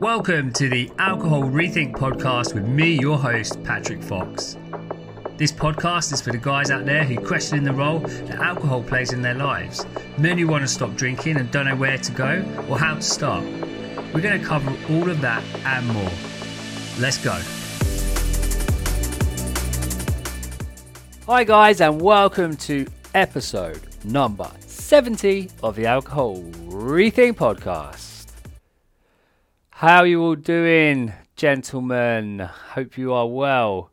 Welcome to the Alcohol Rethink podcast with me, your host, Patrick Fox. This podcast is for the guys out there who question the role that alcohol plays in their lives, men who want to stop drinking and don't know where to go or how to start. We're going to cover all of that and more. Let's go. Hi, guys, and welcome to episode number 70 of the Alcohol Rethink podcast. How are you all doing, gentlemen? Hope you are well.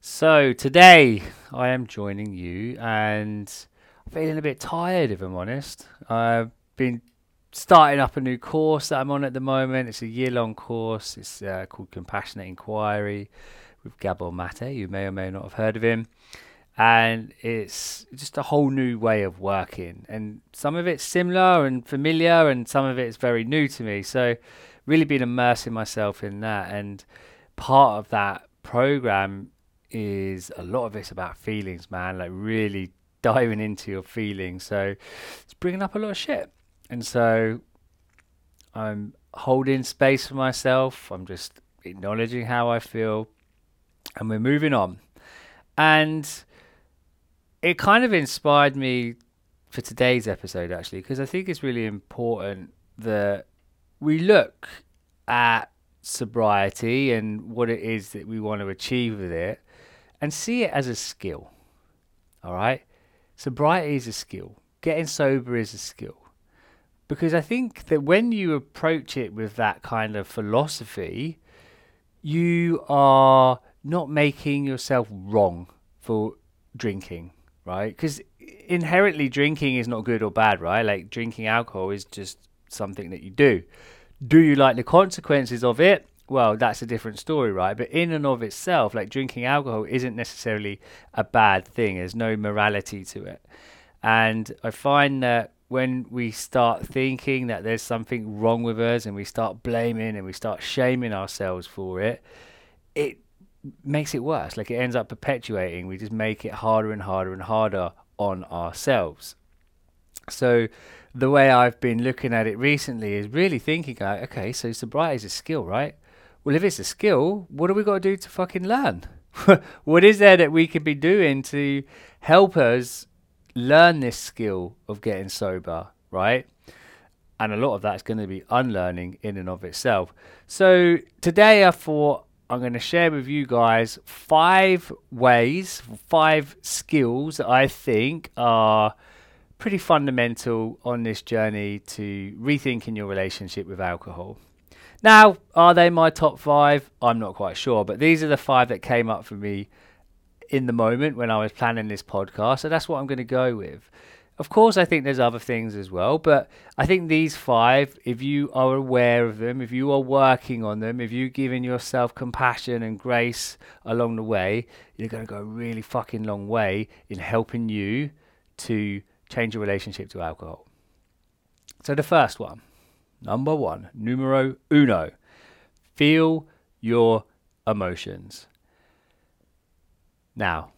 So, today I am joining you and feeling a bit tired, if I'm honest. I've been starting up a new course that I'm on at the moment. It's a year long course, it's uh, called Compassionate Inquiry with Gabor Mate. You may or may not have heard of him. And it's just a whole new way of working. And some of it's similar and familiar, and some of it's very new to me. So, really been immersing myself in that. And part of that program is a lot of it's about feelings, man. Like really diving into your feelings. So it's bringing up a lot of shit. And so I'm holding space for myself. I'm just acknowledging how I feel. And we're moving on. And it kind of inspired me for today's episode, actually, because I think it's really important that we look at sobriety and what it is that we want to achieve with it and see it as a skill. All right? Sobriety is a skill, getting sober is a skill. Because I think that when you approach it with that kind of philosophy, you are not making yourself wrong for drinking, right? Because inherently drinking is not good or bad, right? Like drinking alcohol is just something that you do. Do you like the consequences of it? Well, that's a different story, right? But in and of itself, like drinking alcohol isn't necessarily a bad thing. There's no morality to it. And I find that when we start thinking that there's something wrong with us and we start blaming and we start shaming ourselves for it, it makes it worse. Like it ends up perpetuating. We just make it harder and harder and harder on ourselves. So the way I've been looking at it recently is really thinking, like, okay, so sobriety is a skill, right? Well, if it's a skill, what do we got to do to fucking learn? what is there that we could be doing to help us learn this skill of getting sober, right? And a lot of that's going to be unlearning in and of itself. So today I thought I'm going to share with you guys five ways, five skills that I think are pretty fundamental on this journey to rethinking your relationship with alcohol. Now, are they my top five? I'm not quite sure, but these are the five that came up for me in the moment when I was planning this podcast, so that's what I'm going to go with. Of course, I think there's other things as well, but I think these five, if you are aware of them, if you are working on them, if you're giving yourself compassion and grace along the way, you're going to go a really fucking long way in helping you to change your relationship to alcohol. So, the first one, number one, numero uno, feel your emotions. Now,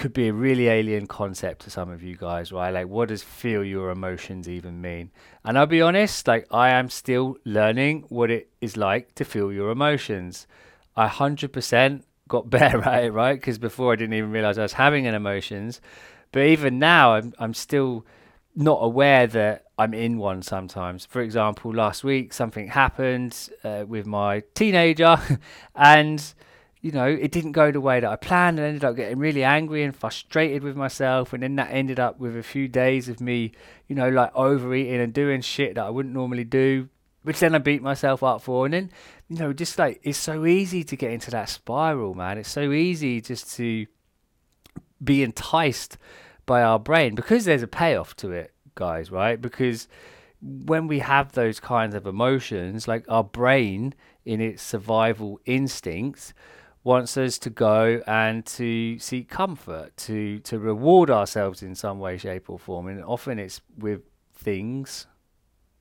could be a really alien concept to some of you guys, right? Like, what does feel your emotions even mean? And I'll be honest, like, I am still learning what it is like to feel your emotions. I 100% got better at it, right? Because before I didn't even realize I was having an emotions. But even now, I'm I'm still not aware that I'm in one sometimes. For example, last week something happened uh, with my teenager, and you know it didn't go the way that I planned, and ended up getting really angry and frustrated with myself, and then that ended up with a few days of me, you know, like overeating and doing shit that I wouldn't normally do. Which then I beat myself up for, and then you know, just like it's so easy to get into that spiral, man. It's so easy just to be enticed by our brain because there's a payoff to it, guys, right? Because when we have those kinds of emotions, like our brain in its survival instincts wants us to go and to seek comfort, to to reward ourselves in some way, shape, or form. And often it's with things,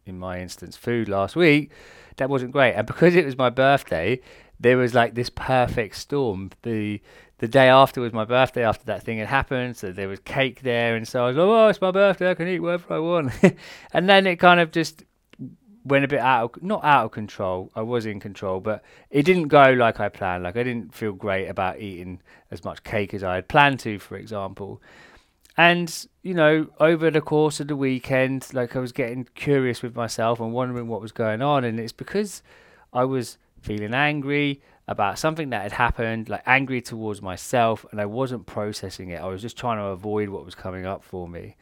in my instance, food last week, that wasn't great. And because it was my birthday, there was like this perfect storm. The the day after was my birthday after that thing had happened, so there was cake there, and so I was like, oh, it's my birthday, I can eat whatever I want. and then it kind of just went a bit out of, not out of control. I was in control, but it didn't go like I planned. Like I didn't feel great about eating as much cake as I had planned to, for example. And you know, over the course of the weekend, like I was getting curious with myself and wondering what was going on, and it's because I was feeling angry about something that had happened, like angry towards myself, and I wasn't processing it. I was just trying to avoid what was coming up for me.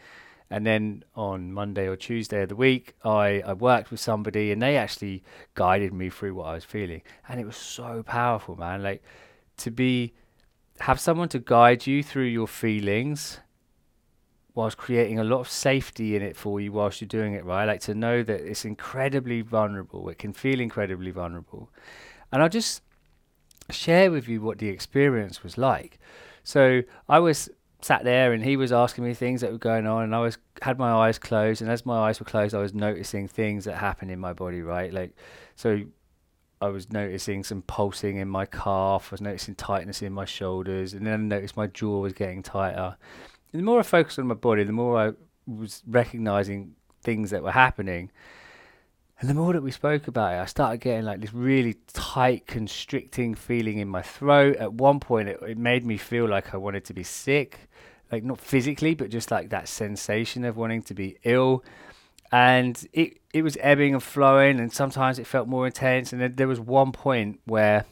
And then on Monday or Tuesday of the week, I, I worked with somebody and they actually guided me through what I was feeling. And it was so powerful, man. Like to be, have someone to guide you through your feelings whilst creating a lot of safety in it for you whilst you're doing it, right? Like to know that it's incredibly vulnerable. It can feel incredibly vulnerable. And I'll just share with you what the experience was like. So I was sat there and he was asking me things that were going on and I was had my eyes closed and as my eyes were closed I was noticing things that happened in my body right? Like so I was noticing some pulsing in my calf I was noticing tightness in my shoulders and then I noticed my jaw was getting tighter. And the more I focused on my body the more I was recognizing things that were happening and the more that we spoke about it, I started getting like this really tight, constricting feeling in my throat. At one point, it, it made me feel like I wanted to be sick, like not physically, but just like that sensation of wanting to be ill. And it, it was ebbing and flowing, and sometimes it felt more intense. And then there was one point where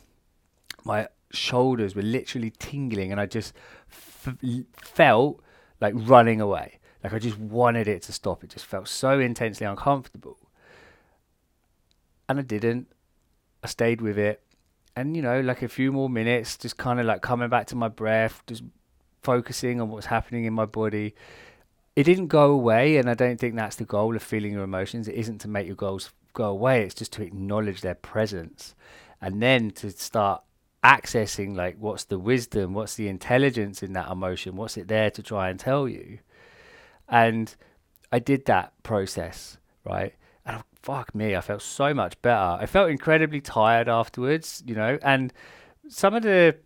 my shoulders were literally tingling, and I just f- felt like running away. Like I just wanted it to stop. It just felt so intensely uncomfortable and I didn't. I stayed with it. And, you know, like a few more minutes, just kind of like coming back to my breath, just focusing on what's happening in my body. It didn't go away, and I don't think that's the goal of feeling your emotions. It isn't to make your goals go away, it's just to acknowledge their presence and then to start accessing like what's the wisdom, what's the intelligence in that emotion, what's it there to try and tell you. And I did that process, right? Fuck me, I felt so much better. I felt incredibly tired afterwards, you know, and some of the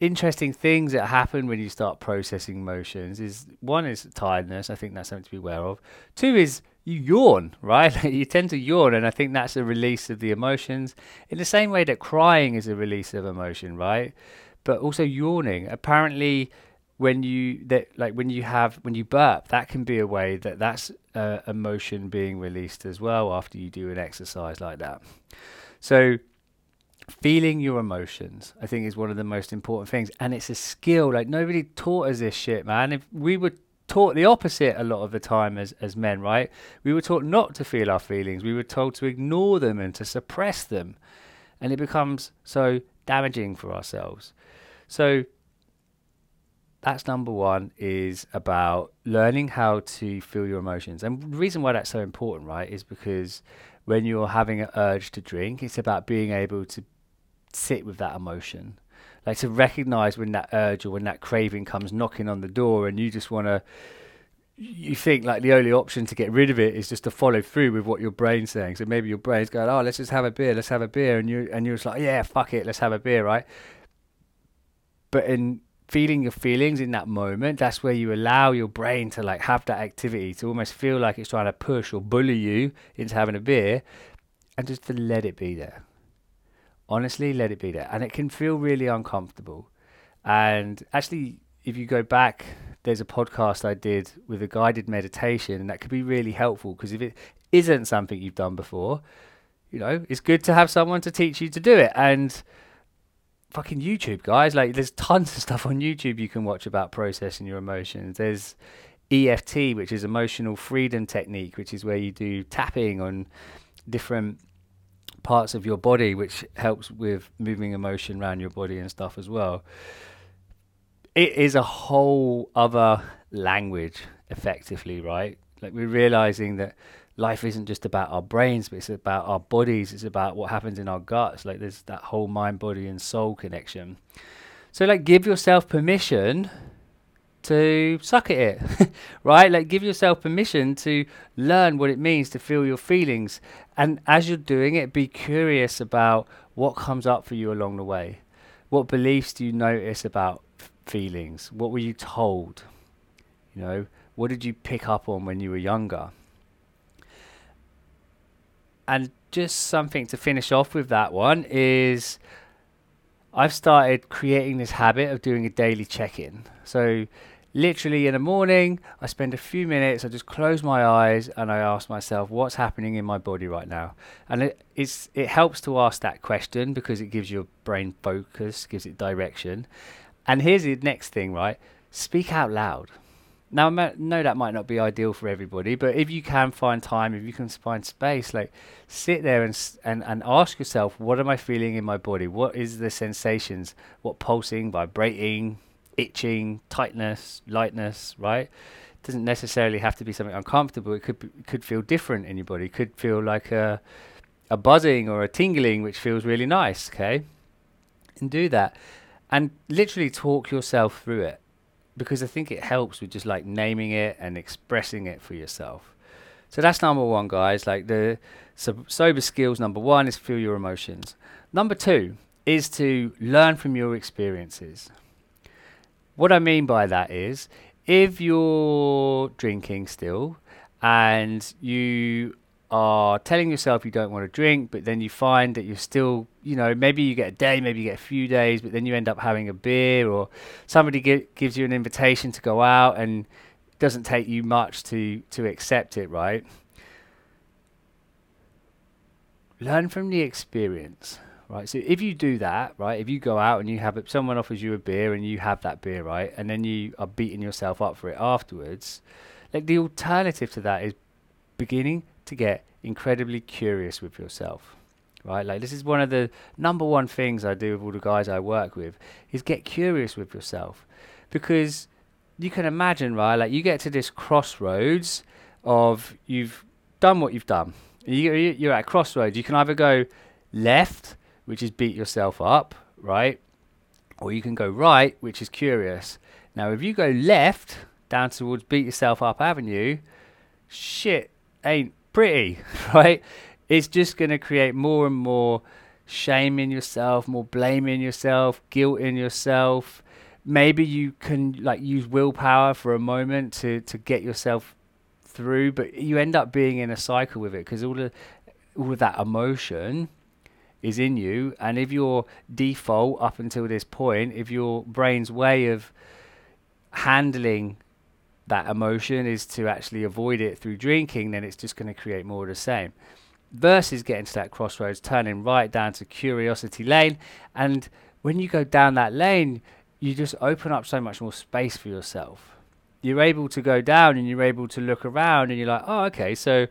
interesting things that happen when you start processing emotions is one is tiredness. I think that's something to be aware of. Two is you yawn, right? you tend to yawn, and I think that's a release of the emotions in the same way that crying is a release of emotion, right? But also yawning. Apparently, when you that like when you have when you burp that can be a way that that's uh, emotion being released as well after you do an exercise like that. So feeling your emotions i think is one of the most important things and it's a skill. Like nobody taught us this shit man. If we were taught the opposite a lot of the time as as men right? We were taught not to feel our feelings. We were told to ignore them and to suppress them. And it becomes so damaging for ourselves. So that's number one is about learning how to feel your emotions. And the reason why that's so important, right, is because when you're having an urge to drink, it's about being able to sit with that emotion. Like to recognize when that urge or when that craving comes knocking on the door and you just want to you think like the only option to get rid of it is just to follow through with what your brain's saying. So maybe your brain's going, "Oh, let's just have a beer. Let's have a beer," and you and you're just like, "Yeah, fuck it, let's have a beer," right? But in feeling your feelings in that moment that's where you allow your brain to like have that activity to almost feel like it's trying to push or bully you into having a beer and just to let it be there. Honestly let it be there. And it can feel really uncomfortable. And actually if you go back there's a podcast i did with a guided meditation and that could be really helpful because if it isn't something you've done before you know it's good to have someone to teach you to do it. And fucking YouTube, guys. Like, there's tons of stuff on YouTube you can watch about processing your emotions. There's EFT, which is emotional freedom technique, which is where you do tapping on different parts of your body, which helps with moving emotion around your body and stuff as well. It is a whole other language, effectively, right? Like, we're realizing that life isn't just about our brains, but it's about our bodies. It's about what happens in our guts. Like there's that whole mind, body, and soul connection. So like, give yourself permission to suck at it, right? Like, give yourself permission to learn what it means to feel your feelings. And as you're doing it, be curious about what comes up for you along the way. What beliefs do you notice about f- feelings? What were you told? You know, what did you pick up on when you were younger? And just something to finish off with that one is I've started creating this habit of doing a daily check in. So, literally in the morning, I spend a few minutes, I just close my eyes and I ask myself, what's happening in my body right now? And it, it's, it helps to ask that question because it gives your brain focus, gives it direction. And here's the next thing, right? Speak out loud. Now, I know that might not be ideal for everybody, but if you can find time, if you can find space, like sit there and and and ask yourself, what am I feeling in my body? What is the sensations? What pulsing, vibrating, itching, tightness, lightness, right? It doesn't necessarily have to be something uncomfortable. It could be, could feel different in your body. It could feel like a a buzzing or a tingling, which feels really nice. Okay, and do that, and literally talk yourself through it because I think it helps with just like naming it and expressing it for yourself. So that's number one, guys. Like the so sober skills, number one is feel your emotions. Number two is to learn from your experiences. What I mean by that is if you're drinking still and you are telling yourself you don't want to drink, but then you find that you're still, you know, maybe you get a day, maybe you get a few days, but then you end up having a beer, or somebody gi- gives you an invitation to go out and it doesn't take you much to to accept it, right? Learn from the experience, right? So if you do that, right, if you go out and you have it, someone offers you a beer and you have that beer, right, and then you are beating yourself up for it afterwards, like the alternative to that is beginning to get incredibly curious with yourself right? Like this is one of the number one things i do with all the guys i work with is get curious with yourself. Because you can imagine right like you get to this crossroads of you've done what you've done. You, you're at a crossroads. You can either go left which is beat yourself up right? Or you can go right which is curious. Now if you go left down towards beat yourself up avenue shit ain't pretty, right? It's just going to create more and more shame in yourself, more blame in yourself, guilt in yourself. Maybe you can like use willpower for a moment to to get yourself through, but you end up being in a cycle with it because all of all of that emotion is in you, and if your default up until this point, if your brain's way of handling that emotion is to actually avoid it through drinking, then it's just going to create more of the same. Versus getting to that crossroads, turning right down to curiosity lane. And when you go down that lane, you just open up so much more space for yourself. You're able to go down and you're able to look around and you're like, oh, okay, so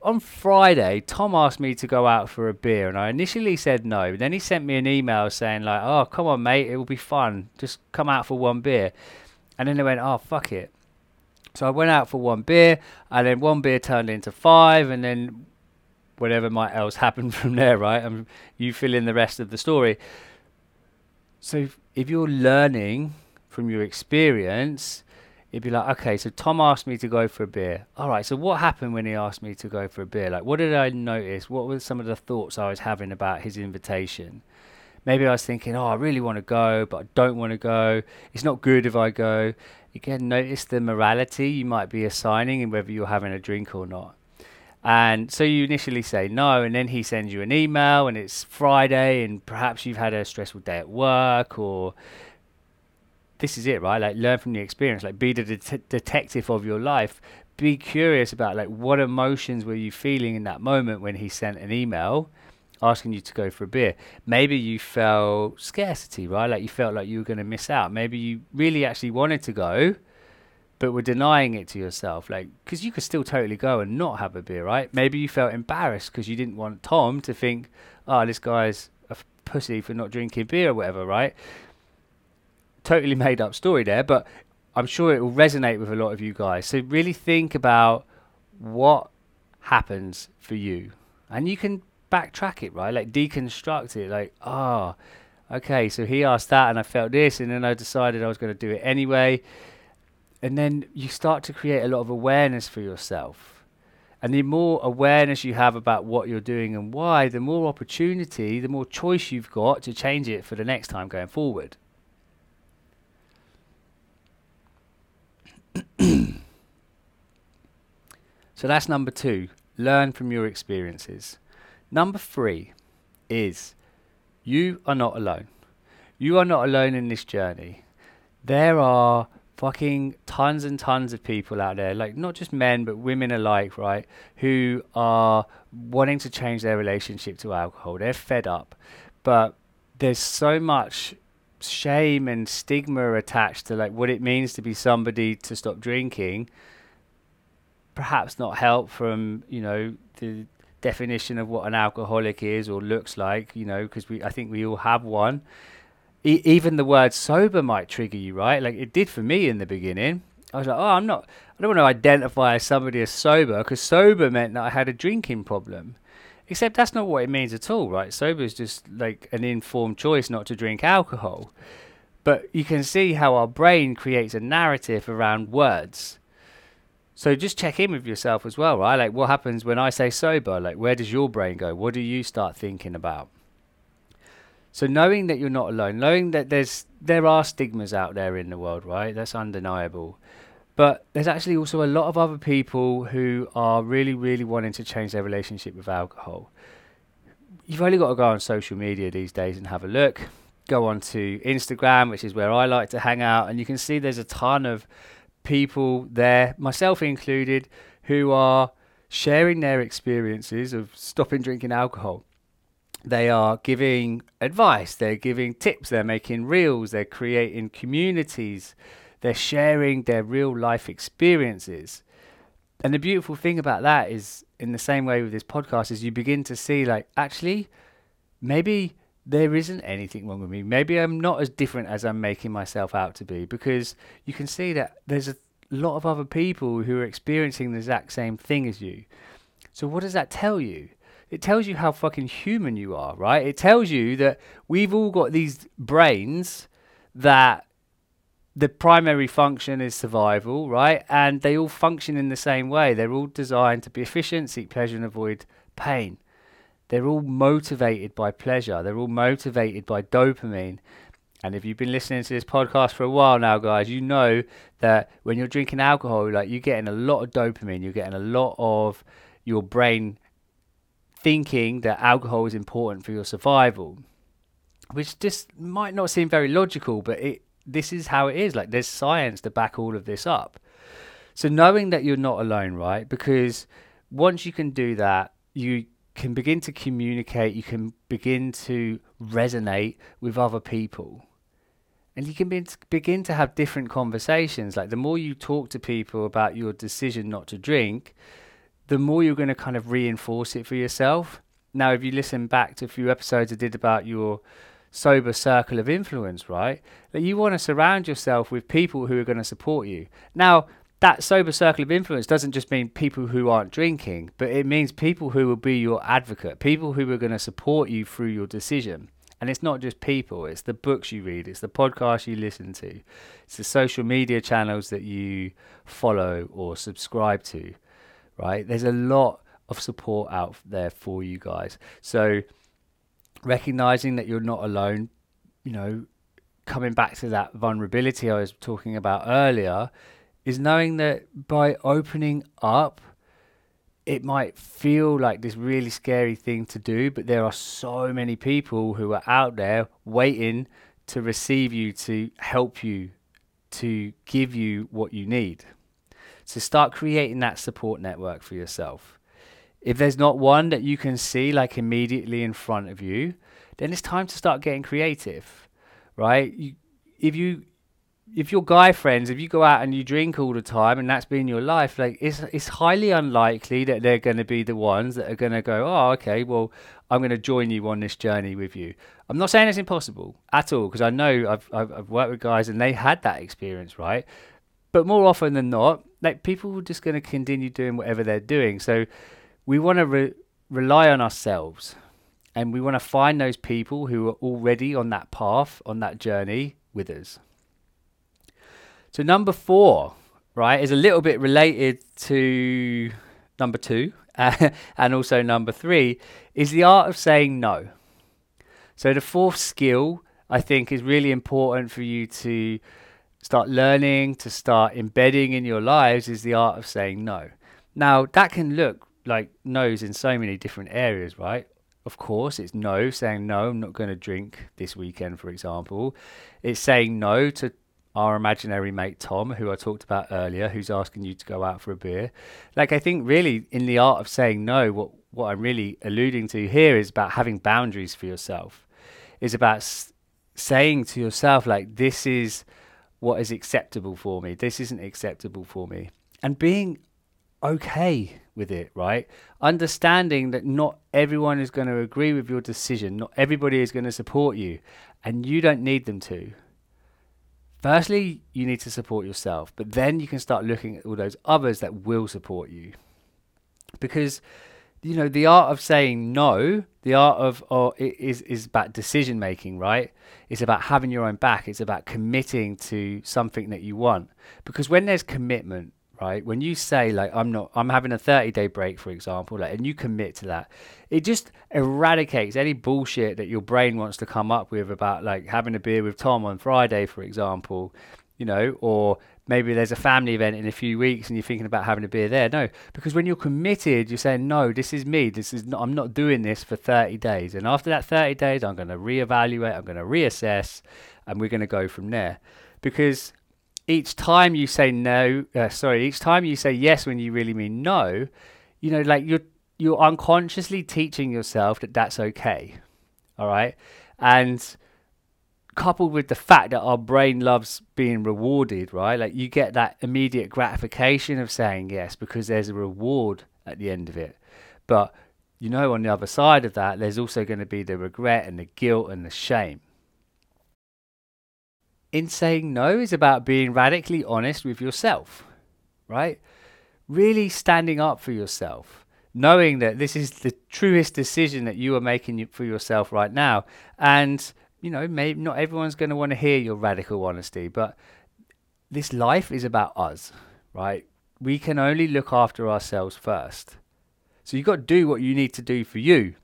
on Friday, Tom asked me to go out for a beer, and I initially said no. Then he sent me an email saying like, "Oh, come on, mate, it will be fun. Just come out for one beer." And then they went, "Oh, fuck it. So I went out for one beer, and then one beer turned into five, and then whatever might else happen from there, right? And you fill in the rest of the story. So if, if you're learning from your experience, it'd be like, okay, so Tom asked me to go for a beer. All right, so what happened when he asked me to go for a beer? Like, what did I notice? What were some of the thoughts I was having about his invitation? Maybe I was thinking, oh, I really want to go, but I don't want to go. It's not good if I go again, notice the morality you might be assigning and whether you're having a drink or not. And so you initially say no, and then he sends you an email, and it's Friday, and perhaps you've had a stressful day at work, or this is it, right? Like learn from the experience, like be the det- detective of your life. Be curious about like what emotions were you feeling in that moment when he sent an email, asking you to go for a beer. Maybe you felt scarcity, right? Like you felt like you were going to miss out. Maybe you really actually wanted to go, but were denying it to yourself. Like, because you could still totally go and not have a beer, right? Maybe you felt embarrassed because you didn't want Tom to think, oh, this guy's a f- pussy for not drinking beer or whatever, right? Totally made up story there, but I'm sure it will resonate with a lot of you guys. So really think about what happens for you. And you can backtrack it, right? Like deconstruct it. Like, ah, oh, okay, so he asked that and I felt this, and then I decided I was going to do it anyway. And then you start to create a lot of awareness for yourself. And the more awareness you have about what you're doing and why, the more opportunity, the more choice you've got to change it for the next time going forward. so that's number two learn from your experiences. Number three is you are not alone. You are not alone in this journey. There are fucking tons and tons of people out there, like not just men, but women alike, right? Who are wanting to change their relationship to alcohol. They're fed up. But there's so much shame and stigma attached to like what it means to be somebody to stop drinking perhaps not help from you know the definition of what an alcoholic is or looks like you know because we i think we all have one e- even the word sober might trigger you right like it did for me in the beginning i was like oh i'm not i don't want to identify as somebody as sober because sober meant that i had a drinking problem Except that's not what it means at all, right? Sober is just like an informed choice not to drink alcohol. But you can see how our brain creates a narrative around words. So just check in with yourself as well, right? Like what happens when I say sober? Like where does your brain go? What do you start thinking about? So knowing that you're not alone, knowing that there's there are stigmas out there in the world, right? That's undeniable. But there's actually also a lot of other people who are really, really wanting to change their relationship with alcohol. You've only got to go on social media these days and have a look. Go on to Instagram, which is where I like to hang out, and you can see there's a ton of people there, myself included, who are sharing their experiences of stopping drinking alcohol. They are giving advice, they're giving tips, they're making reels, they're creating communities they're sharing their real life experiences. And the beautiful thing about that is, in the same way with this podcast, is you begin to see, like, actually, maybe there isn't anything wrong with me. Maybe I'm not as different as I'm making myself out to be because you can see that there's a lot of other people who are experiencing the exact same thing as you. So, what does that tell you? It tells you how fucking human you are, right? It tells you that we've all got these brains that the primary function is survival, right? And they all function in the same way. They're all designed to be efficient, seek pleasure, and avoid pain. They're all motivated by pleasure. They're all motivated by dopamine. And if you've been listening to this podcast for a while now, guys, you know that when you're drinking alcohol, like you're getting a lot of dopamine, you're getting a lot of your brain thinking that alcohol is important for your survival, which just might not seem very logical, but it this is how it is. Like there's science to back all of this up. So knowing that you're not alone, right? Because once you can do that, you can begin to communicate, you can begin to resonate with other people. And you can be, begin to have different conversations. Like the more you talk to people about your decision not to drink, the more you're going to kind of reinforce it for yourself. Now, if you listen back to a few episodes I did about your sober circle of influence, right? That you want to surround yourself with people who are going to support you. Now, that sober circle of influence doesn't just mean people who aren't drinking, but it means people who will be your advocate, people who are going to support you through your decision. And it's not just people, it's the books you read, it's the podcasts you listen to, it's the social media channels that you follow or subscribe to, right? There's a lot of support out there for you guys. So, recognizing that you're not alone, you know, coming back to that vulnerability I was talking about earlier, is knowing that by opening up, it might feel like this really scary thing to do, but there are so many people who are out there waiting to receive you, to help you, to give you what you need. So start creating that support network for yourself. If there's not one that you can see like immediately in front of you, then it's time to start getting creative, right? You, if you if your guy friends, if you go out and you drink all the time and that's been your life, like it's it's highly unlikely that they're going to be the ones that are going to go, oh, okay, well, I'm going to join you on this journey with you. I'm not saying it's impossible at all because I know I've, I've I've worked with guys and they had that experience, right? But more often than not, like people are just going to continue doing whatever they're doing. So we want to re- rely on ourselves and we want to find those people who are already on that path, on that journey with us. So, number four, right, is a little bit related to number two and also number three, is the art of saying no. So, the fourth skill I think is really important for you to start learning, to start embedding in your lives, is the art of saying no. Now, that can look like no's in so many different areas, right? of course. It's no, saying no, I'm not going to drink this weekend, for example. It's saying no to our imaginary mate Tom, who I talked about earlier, who's asking you to go out for a beer. Like, I think really in the art of saying no, what, what I'm really alluding to here is about having boundaries for yourself, is about s- saying to yourself, like, this is what is acceptable for me, this isn't acceptable for me, and being okay with it, right? Understanding that not everyone is going to agree with your decision, not everybody is going to support you, and you don't need them to. Firstly, you need to support yourself, but then you can start looking at all those others that will support you. Because you know, the art of saying no, the art of oh, or is is about decision making, right? It's about having your own back. It's about committing to something that you want. Because when there's commitment, right? When you say like I'm not I'm having a 30 day break for example, like and you commit to that, it just eradicates any bullshit that your brain wants to come up with about like having a beer with Tom on Friday for example, you know, or maybe there's a family event in a few weeks and you're thinking about having a beer there. No, because when you're committed, you're saying no, this is me. This is not, I'm not doing this for 30 days. And after that 30 days, I'm going to reevaluate, I'm going to reassess, and we're going to go from there. Because each time you say no, uh, sorry, each time you say yes when you really mean no, you know, like you're you're unconsciously teaching yourself that that's okay. All right, and coupled with the fact that our brain loves being rewarded, right? Like you get that immediate gratification of saying yes because there's a reward at the end of it. But you know, on the other side of that, there's also going to be the regret and the guilt and the shame in saying no is about being radically honest with yourself, right? Really standing up for yourself, knowing that this is the truest decision that you are making for yourself right now. And, you know, maybe not everyone's going to want to hear your radical honesty, but this life is about us, right? We can only look after ourselves first. So you've got to do what you need to do for you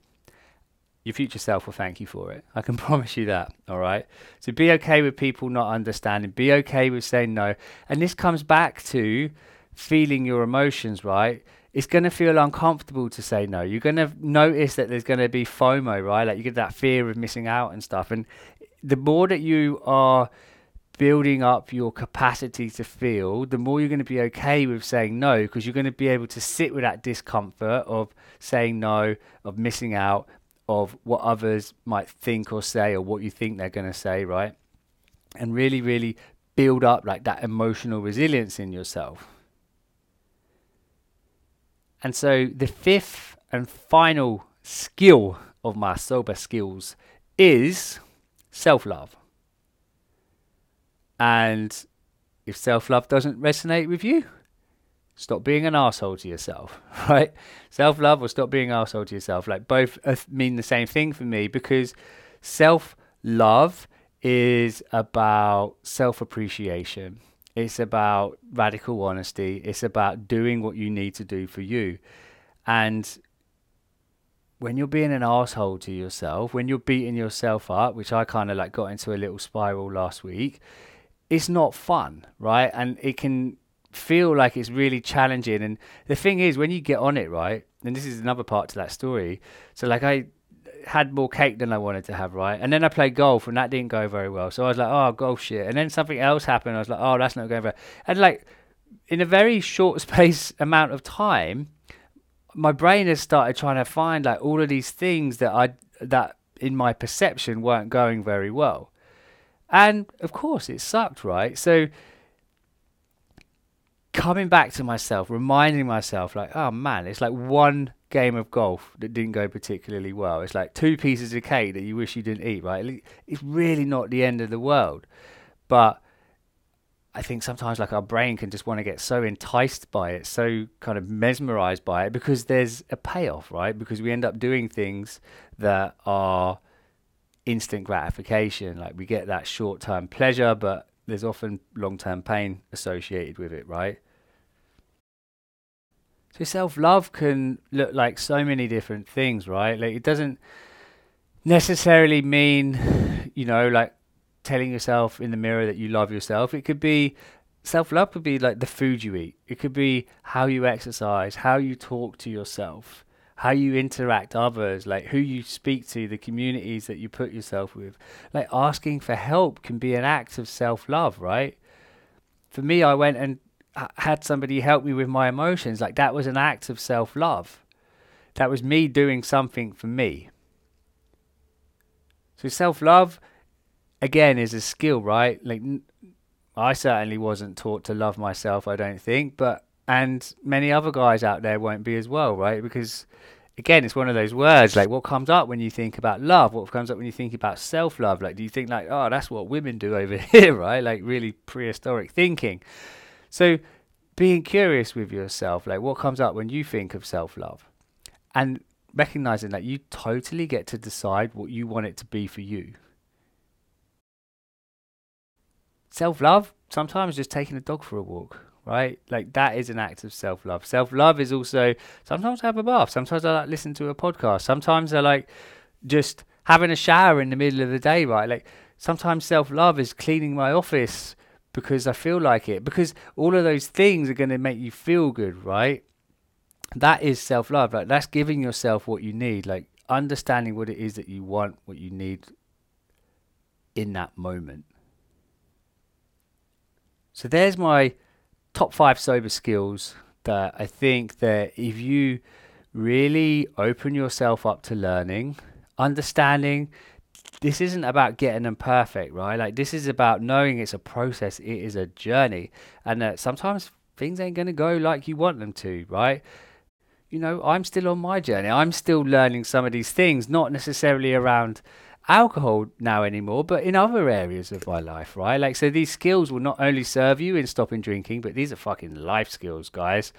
your future self will thank you for it. I can promise you that. All right. So be okay with people not understanding. Be okay with saying no. And this comes back to feeling your emotions, right? It's going to feel uncomfortable to say no. You're going to notice that there's going to be FOMO, right? Like you get that fear of missing out and stuff. And the more that you are building up your capacity to feel, the more you're going to be okay with saying no because you're going to be able to sit with that discomfort of saying no, of missing out, of what others might think or say or what you think they're going to say, right? And really, really build up like that emotional resilience in yourself. And so the fifth and final skill of my sober skills is self love. And if self love doesn't resonate with you, stop being an asshole to yourself, right? Self love or stop being an asshole to yourself. Like both uh, mean the same thing for me because self love is about self appreciation. It's about radical honesty. It's about doing what you need to do for you. And when you're being an asshole to yourself, when you're beating yourself up, which I kind of like got into a little spiral last week, it's not fun, right? And it can feel like it's really challenging. And the thing is, when you get on it, right, and this is another part to that story. So, like, I had more cake than I wanted to have, right? And then I played golf, and that didn't go very well. So I was like, oh, golf shit. And then something else happened. I was like, oh, that's not going very. And like, in a very short space amount of time, my brain has started trying to find like all of these things that I that in my perception weren't going very well. And of course, it sucked, right? So coming back to myself, reminding myself, like, oh man, it's like one game of golf that didn't go particularly well. It's like two pieces of cake that you wish you didn't eat, right? It's really not the end of the world. But I think sometimes, like, our brain can just want to get so enticed by it, so kind of mesmerized by it, because there's a payoff, right? Because we end up doing things that are instant gratification. Like, we get that short term pleasure, but there's often long term pain associated with it, right? So self love can look like so many different things, right? Like it doesn't necessarily mean, you know, like telling yourself in the mirror that you love yourself. It could be self love could be like the food you eat. It could be how you exercise, how you talk to yourself, how you interact others, like who you speak to, the communities that you put yourself with. Like asking for help can be an act of self love, right? For me, I went and had somebody help me with my emotions. Like that was an act of self love. That was me doing something for me. So self love, again, is a skill, right? Like I certainly wasn't taught to love myself. I don't think, but and many other guys out there won't be as well, right? Because again, it's one of those words like what comes up when you think about love, what comes up when you think about self love. Like, do you think like, oh, that's what women do over here, right? Like really prehistoric thinking. So being curious with yourself, like what comes up when you think of self love, and recognizing that you totally get to decide what you want it to be for you. Self love, sometimes just taking a dog for a walk right? Like that is an act of self love. Self love is also sometimes I have a bath. Sometimes I like listen to a podcast. Sometimes I like just having a shower in the middle of the day, right? Like sometimes self love is cleaning my office because I feel like it. Because all of those things are going to make you feel good, right? That is self love. Like that's giving yourself what you need. Like understanding what it is that you want, what you need in that moment. So there's my top five sober skills that I think that if you really open yourself up to learning, understanding this isn't about getting them perfect, right? Like this is about knowing it's a process, it is a journey, and that sometimes things ain't to go like you want them to, right? You know, I'm still on my journey. I'm still learning some of these things, not necessarily around alcohol now anymore, but in other areas of my life, right? Like, so these skills will not only serve you in stopping drinking, but these are fucking life skills, guys.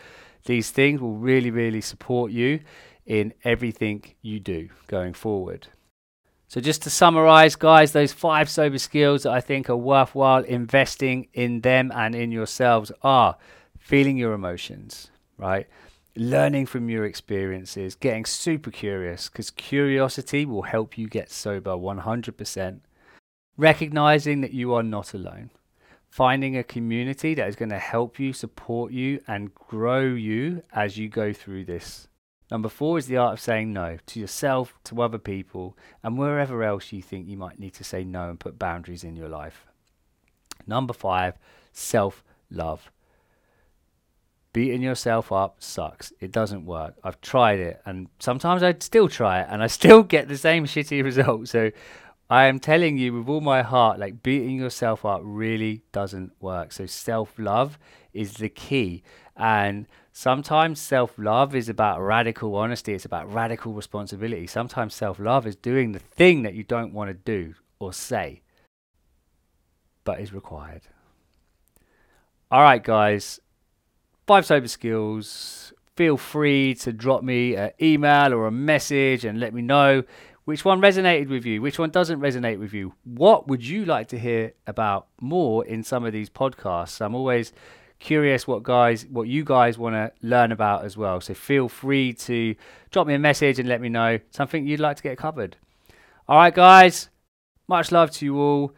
These things will really, really support you in everything you do going forward. So, just to summarize, guys, those five sober skills that I think are worthwhile investing in them and in yourselves are feeling your emotions, right? learning from your experiences, getting super curious, because curiosity will help you get sober 100%. Recognizing that you are not alone. Finding a community that is going to help you, support you, and grow you as you go through this. Number four is the art of saying no to yourself, to other people, and wherever else you think you might need to say no and put boundaries in your life. Number five, self love beating yourself up sucks. It doesn't work. I've tried it, and sometimes I still try it, and I still get the same shitty result. So I am telling you with all my heart, like beating yourself up really doesn't work. So self love is the key. And sometimes self love is about radical honesty, it's about radical responsibility. Sometimes self love is doing the thing that you don't want to do or say, but is required. All right, guys, Five Sober Skills. Feel free to drop me an email or a message and let me know which one resonated with you, which one doesn't resonate with you. What would you like to hear about more in some of these podcasts? I'm always curious what guys what you guys want to learn about as well. So feel free to drop me a message and let me know something you'd like to get covered. All right guys, much love to you all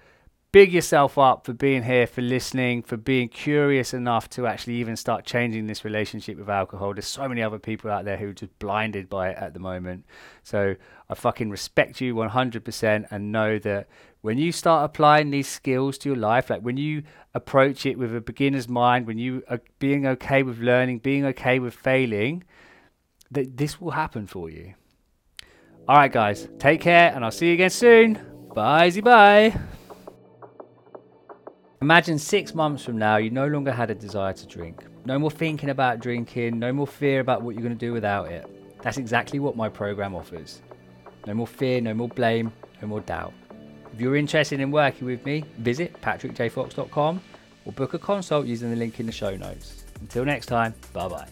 big yourself up for being here, for listening, for being curious enough to actually even start changing this relationship with alcohol. There's so many other people out there who are just blinded by it at the moment. So I fucking respect you 100% and know that when you start applying these skills to your life, like when you approach it with a beginner's mind, when you are being okay with learning, being okay with failing, that this will happen for you. All right, guys, take care and I'll see you again soon. Bye, bye. Imagine six months from now, you no longer had a desire to drink. No more thinking about drinking, no more fear about what you're going to do without it. That's exactly what my program offers. No more fear, no more blame, no more doubt. If you're interested in working with me, visit patrickjfox.com or book a consult using the link in the show notes. Until next time, bye bye.